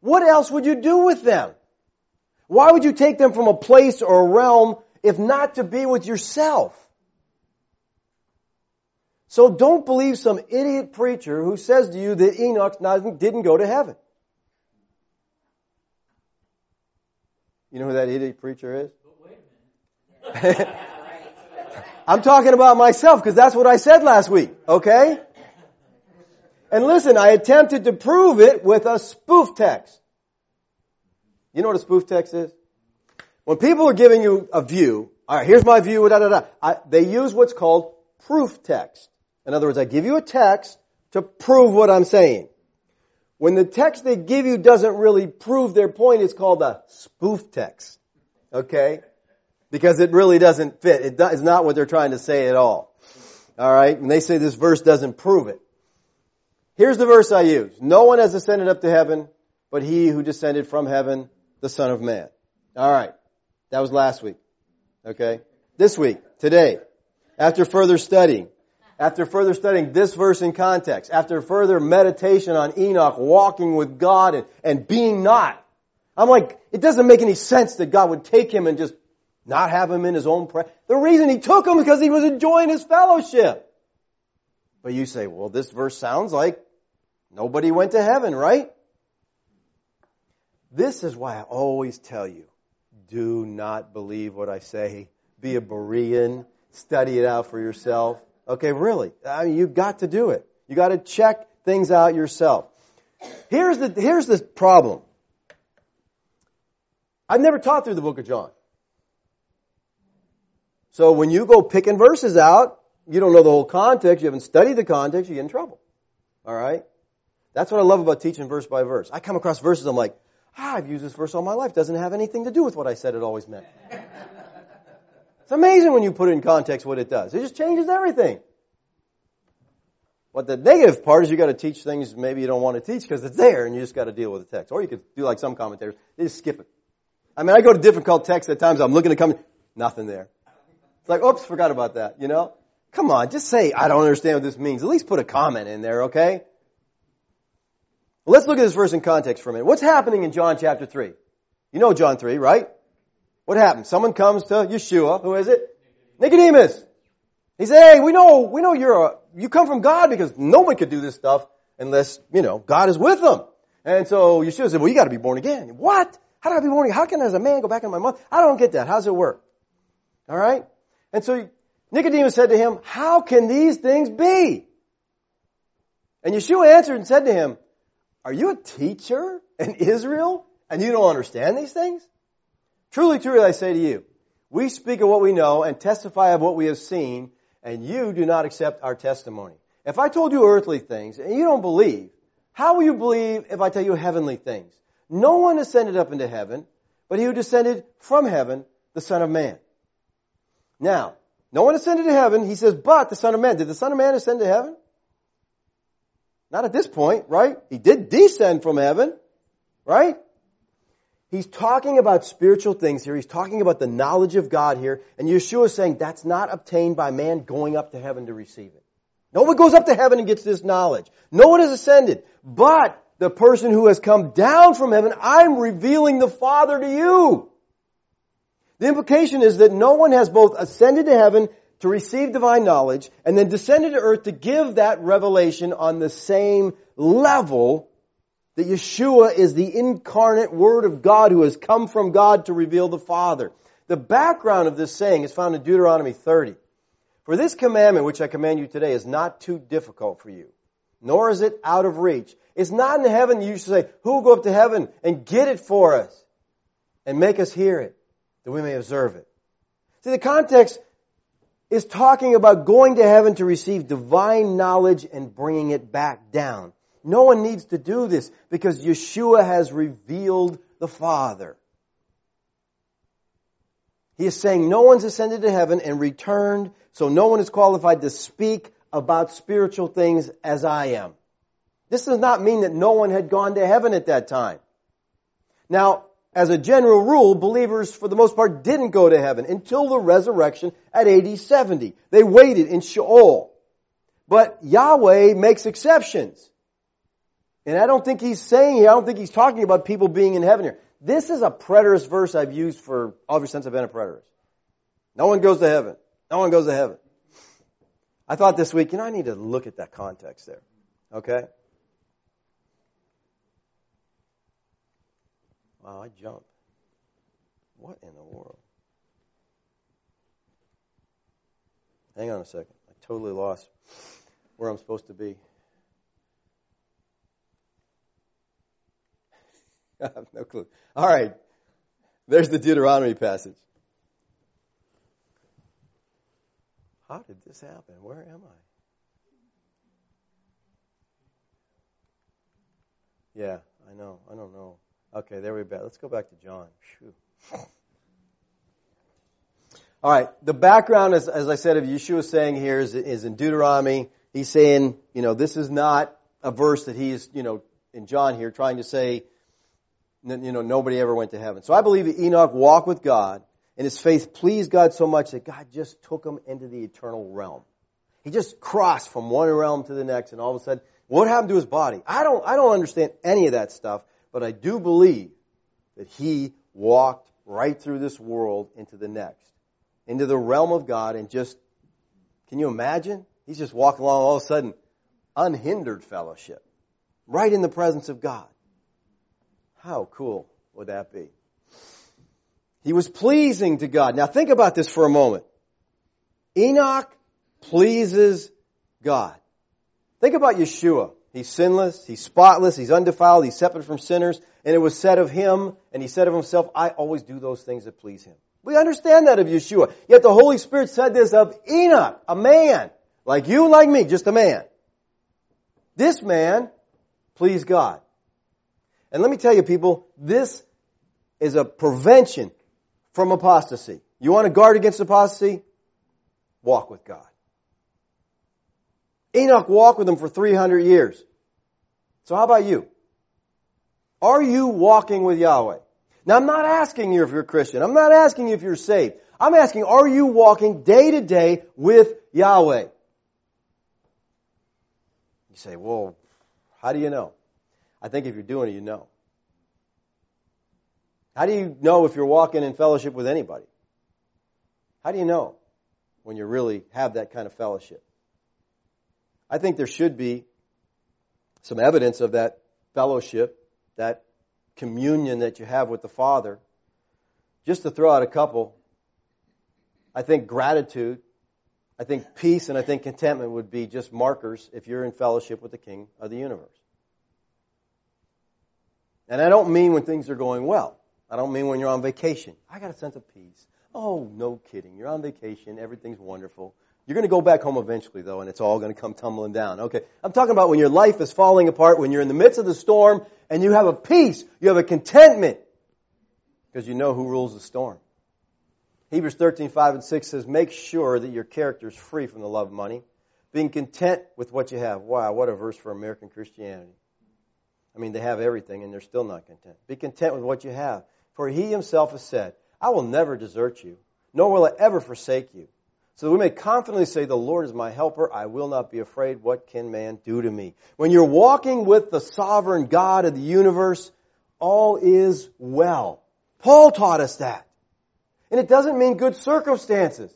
What else would you do with them? Why would you take them from a place or a realm if not to be with yourself? So don't believe some idiot preacher who says to you that Enoch didn't go to heaven. You know who that idiot preacher is? I'm talking about myself because that's what I said last week, okay? And listen, I attempted to prove it with a spoof text. You know what a spoof text is? When people are giving you a view, alright, here's my view, da da da, I, they use what's called proof text. In other words, I give you a text to prove what I'm saying. When the text they give you doesn't really prove their point, it's called a spoof text. Okay? Because it really doesn't fit. It is not what they're trying to say at all. Alright? And they say this verse doesn't prove it. Here's the verse I use. No one has ascended up to heaven, but he who descended from heaven, the Son of Man. Alright. That was last week. Okay? This week, today, after further studying, after further studying this verse in context, after further meditation on Enoch walking with God and, and being not, I'm like, it doesn't make any sense that God would take him and just not have him in his own presence. The reason he took him because he was enjoying his fellowship. But you say, well, this verse sounds like nobody went to heaven, right? This is why I always tell you, do not believe what I say. Be a Berean. Study it out for yourself. Okay, really. I mean, you've got to do it. You got to check things out yourself. Here's the, here's the problem. I've never taught through the book of John. So when you go picking verses out, you don't know the whole context, you haven't studied the context, you get in trouble. Alright? That's what I love about teaching verse by verse. I come across verses, I'm like, ah, I've used this verse all my life. Doesn't have anything to do with what I said it always meant. *laughs* It's amazing when you put it in context what it does. It just changes everything. What the negative part is you got to teach things maybe you don't want to teach because it's there and you just got to deal with the text. Or you could do like some commentators, they just skip it. I mean, I go to difficult texts at times, I'm looking to come, nothing there. It's like, oops, forgot about that, you know? Come on, just say, I don't understand what this means. At least put a comment in there, okay? Let's look at this verse in context for a minute. What's happening in John chapter 3? You know John 3, right? What happened? Someone comes to Yeshua. Who is it? Nicodemus. He said, hey, we know, we know you're a, you come from God because no one could do this stuff unless, you know, God is with them. And so Yeshua said, well, you gotta be born again. What? How do I be born again? How can as a man go back in my mother? I don't get that. How does it work? Alright? And so Nicodemus said to him, how can these things be? And Yeshua answered and said to him, are you a teacher in Israel and you don't understand these things? Truly, truly, I say to you, we speak of what we know and testify of what we have seen, and you do not accept our testimony. If I told you earthly things and you don't believe, how will you believe if I tell you heavenly things? No one ascended up into heaven, but he who descended from heaven, the Son of Man. Now, no one ascended to heaven, he says, but the Son of Man. Did the Son of Man ascend to heaven? Not at this point, right? He did descend from heaven, right? He's talking about spiritual things here. He's talking about the knowledge of God here. And Yeshua is saying that's not obtained by man going up to heaven to receive it. No one goes up to heaven and gets this knowledge. No one has ascended. But the person who has come down from heaven, I'm revealing the Father to you. The implication is that no one has both ascended to heaven to receive divine knowledge and then descended to earth to give that revelation on the same level That Yeshua is the incarnate Word of God who has come from God to reveal the Father. The background of this saying is found in Deuteronomy 30. For this commandment which I command you today is not too difficult for you, nor is it out of reach. It's not in heaven you should say, who will go up to heaven and get it for us and make us hear it, that we may observe it. See, the context is talking about going to heaven to receive divine knowledge and bringing it back down. No one needs to do this because Yeshua has revealed the Father. He is saying no one's ascended to heaven and returned, so no one is qualified to speak about spiritual things as I am. This does not mean that no one had gone to heaven at that time. Now, as a general rule, believers for the most part didn't go to heaven until the resurrection at AD 70. They waited in Sheol. But Yahweh makes exceptions. And I don't think he's saying here, I don't think he's talking about people being in heaven here. This is a preterist verse I've used for ever since I've been a preterist. No one goes to heaven. No one goes to heaven. I thought this week, you know, I need to look at that context there. Okay? I jumped. What in the world? Hang on a second. I totally lost where I'm supposed to be. *laughs* I have no clue. All right. There's the Deuteronomy passage. How did this happen? Where am I? Yeah, I know. I don't know. Okay, there we go. Let's go back to John. All right. The background, as, as I said, of Yeshua saying here is, is in Deuteronomy. He's saying, you know, this is not a verse that he's, you know, in John here trying to say, you know, nobody ever went to heaven. So I believe that Enoch walked with God, and his faith pleased God so much that God just took him into the eternal realm. He just crossed from one realm to the next, and all of a sudden, what happened to his body? I don't, I don't understand any of that stuff, but I do believe that he walked right through this world into the next, into the realm of God, and just, can you imagine? He's just walking along all of a sudden, unhindered fellowship, right in the presence of God. How cool would that be? He was pleasing to God. Now think about this for a moment. Enoch pleases God. Think about Yeshua. He's sinless, he's spotless, he's undefiled, he's separate from sinners, and it was said of him, and he said of himself, I always do those things that please him. We understand that of Yeshua. Yet the Holy Spirit said this of Enoch, a man, like you like me, just a man. This man pleased God. And let me tell you people, this is a prevention from apostasy. You want to guard against apostasy? Walk with God. Enoch walked with him for 300 years. So how about you? Are you walking with Yahweh? Now I'm not asking you if you're a Christian. I'm not asking you if you're saved. I'm asking, are you walking day to day with Yahweh? You say, well, how do you know? I think if you're doing it, you know. How do you know if you're walking in fellowship with anybody? How do you know when you really have that kind of fellowship? I think there should be some evidence of that fellowship, that communion that you have with the Father. Just to throw out a couple, I think gratitude, I think peace, and I think contentment would be just markers if you're in fellowship with the King of the universe. And I don't mean when things are going well. I don't mean when you're on vacation. I got a sense of peace. Oh, no kidding. You're on vacation. Everything's wonderful. You're going to go back home eventually, though, and it's all going to come tumbling down. Okay. I'm talking about when your life is falling apart, when you're in the midst of the storm, and you have a peace. You have a contentment. Because you know who rules the storm. Hebrews 13, 5 and 6 says, make sure that your character is free from the love of money, being content with what you have. Wow, what a verse for American Christianity. I mean, they have everything and they're still not content. Be content with what you have. For he himself has said, I will never desert you, nor will I ever forsake you. So that we may confidently say, The Lord is my helper. I will not be afraid. What can man do to me? When you're walking with the sovereign God of the universe, all is well. Paul taught us that. And it doesn't mean good circumstances.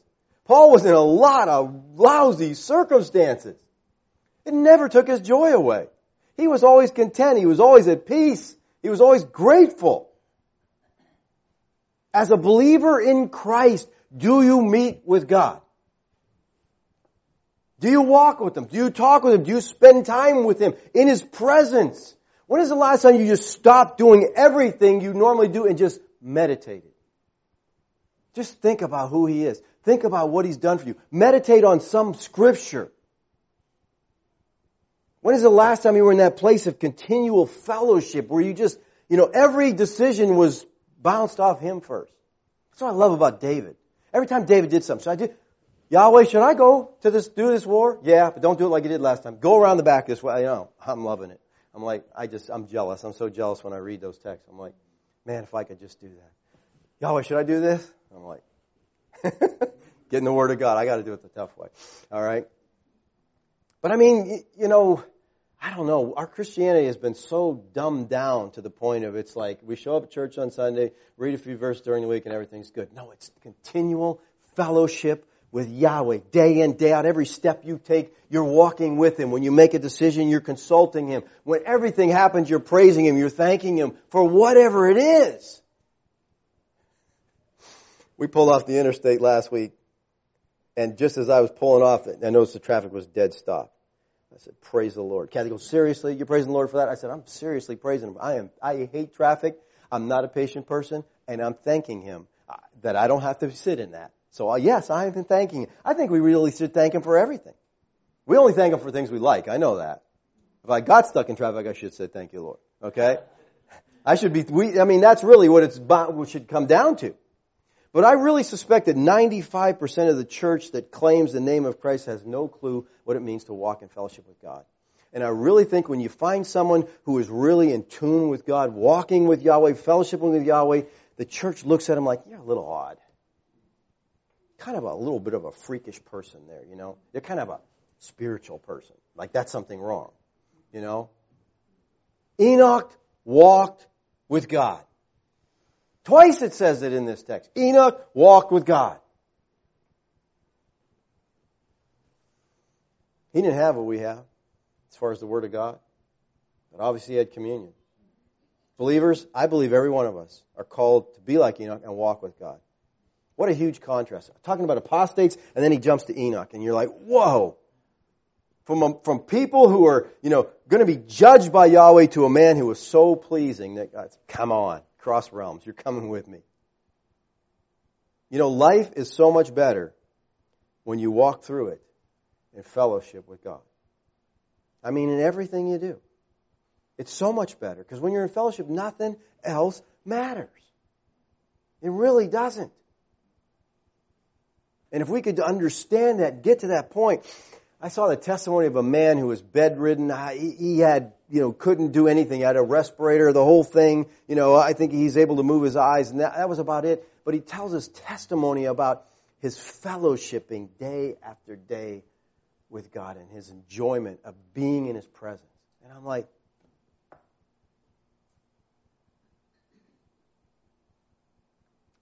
Paul was in a lot of lousy circumstances. It never took his joy away. He was always content. He was always at peace. He was always grateful. As a believer in Christ, do you meet with God? Do you walk with Him? Do you talk with Him? Do you spend time with Him in His presence? When is the last time you just stopped doing everything you normally do and just meditated? Just think about who He is. Think about what He's done for you. Meditate on some scripture. When is the last time you were in that place of continual fellowship where you just, you know, every decision was bounced off Him first? That's what I love about David. Every time David did something, so I did, Yahweh, should I go to this, do this war? Yeah, but don't do it like you did last time. Go around the back this way. You know, I'm loving it. I'm like, I just, I'm jealous. I'm so jealous when I read those texts. I'm like, man, if I could just do that. Yahweh, should I do this? I'm like, *laughs* getting the word of God. I got to do it the tough way. All right. But I mean, you know, I don't know. Our Christianity has been so dumbed down to the point of it's like we show up at church on Sunday, read a few verses during the week, and everything's good. No, it's continual fellowship with Yahweh day in, day out. Every step you take, you're walking with Him. When you make a decision, you're consulting Him. When everything happens, you're praising Him. You're thanking Him for whatever it is. We pulled off the interstate last week, and just as I was pulling off, I noticed the traffic was dead stop. I said, praise the Lord. Kathy goes, seriously? You're praising the Lord for that? I said, I'm seriously praising Him. I am, I hate traffic. I'm not a patient person, and I'm thanking Him uh, that I don't have to sit in that. So uh, yes, I have been thanking Him. I think we really should thank Him for everything. We only thank Him for things we like. I know that. If I got stuck in traffic, I should say thank you, Lord. Okay? I should be, we, I mean, that's really what it's, what should come down to. But I really suspect that 95% of the church that claims the name of Christ has no clue what it means to walk in fellowship with God. And I really think when you find someone who is really in tune with God, walking with Yahweh, fellowshipping with Yahweh, the church looks at him like, you're a little odd kind of a little bit of a freakish person there, you know. They're kind of a spiritual person. Like that's something wrong, you know. Enoch walked with God. Twice it says it in this text. Enoch walked with God. He didn't have what we have as far as the Word of God, but obviously he had communion. Believers, I believe every one of us are called to be like Enoch and walk with God. What a huge contrast. Talking about apostates, and then he jumps to Enoch, and you're like, whoa. From, a, from people who are, you know, going to be judged by Yahweh to a man who was so pleasing that, God, come on, cross realms, you're coming with me. You know, life is so much better when you walk through it in fellowship with God. I mean, in everything you do. It's so much better because when you're in fellowship, nothing else matters. It really doesn't. And if we could understand that, get to that point, I saw the testimony of a man who was bedridden. He had, you know, couldn't do anything. He had a respirator, the whole thing. You know, I think he's able to move his eyes, and that, that was about it. But he tells us testimony about his fellowshipping day after day with God and his enjoyment of being in his presence. And I'm like,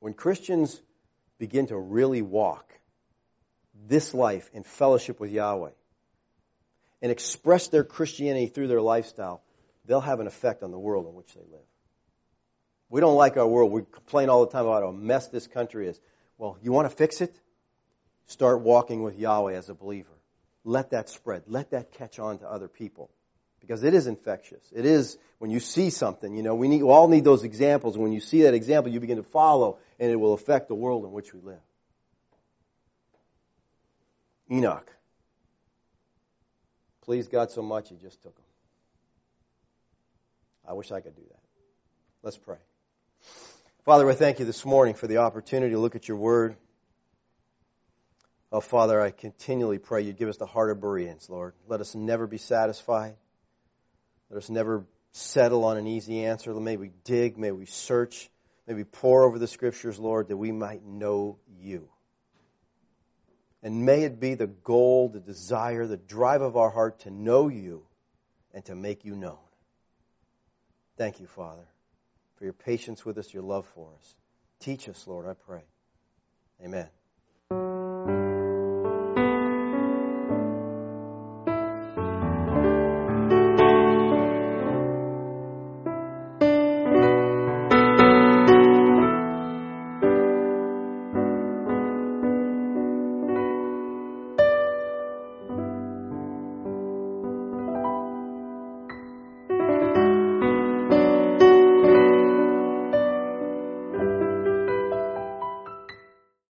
when Christians begin to really walk this life in fellowship with Yahweh and express their Christianity through their lifestyle, they'll have an effect on the world in which they live. We don't like our world. We complain all the time about how a mess this country is. Well, you want to fix it? Start walking with Yahweh as a believer. Let that spread. Let that catch on to other people. Because it is infectious. It is, when you see something, you know, we, need, we all need those examples. When you see that example, you begin to follow, and it will affect the world in which we live. Enoch. Pleased God so much, he just took him. I wish I could do that. Let's pray. Father, I thank you this morning for the opportunity to look at your word. Oh, Father, I continually pray you give us the heart of Bereans, Lord. Let us never be satisfied. Let us never settle on an easy answer. May we dig, may we search, may we pore over the scriptures, Lord, that we might know you. And may it be the goal, the desire, the drive of our heart to know you and to make you known. Thank you, Father, for your patience with us, your love for us. Teach us, Lord, I pray. Amen.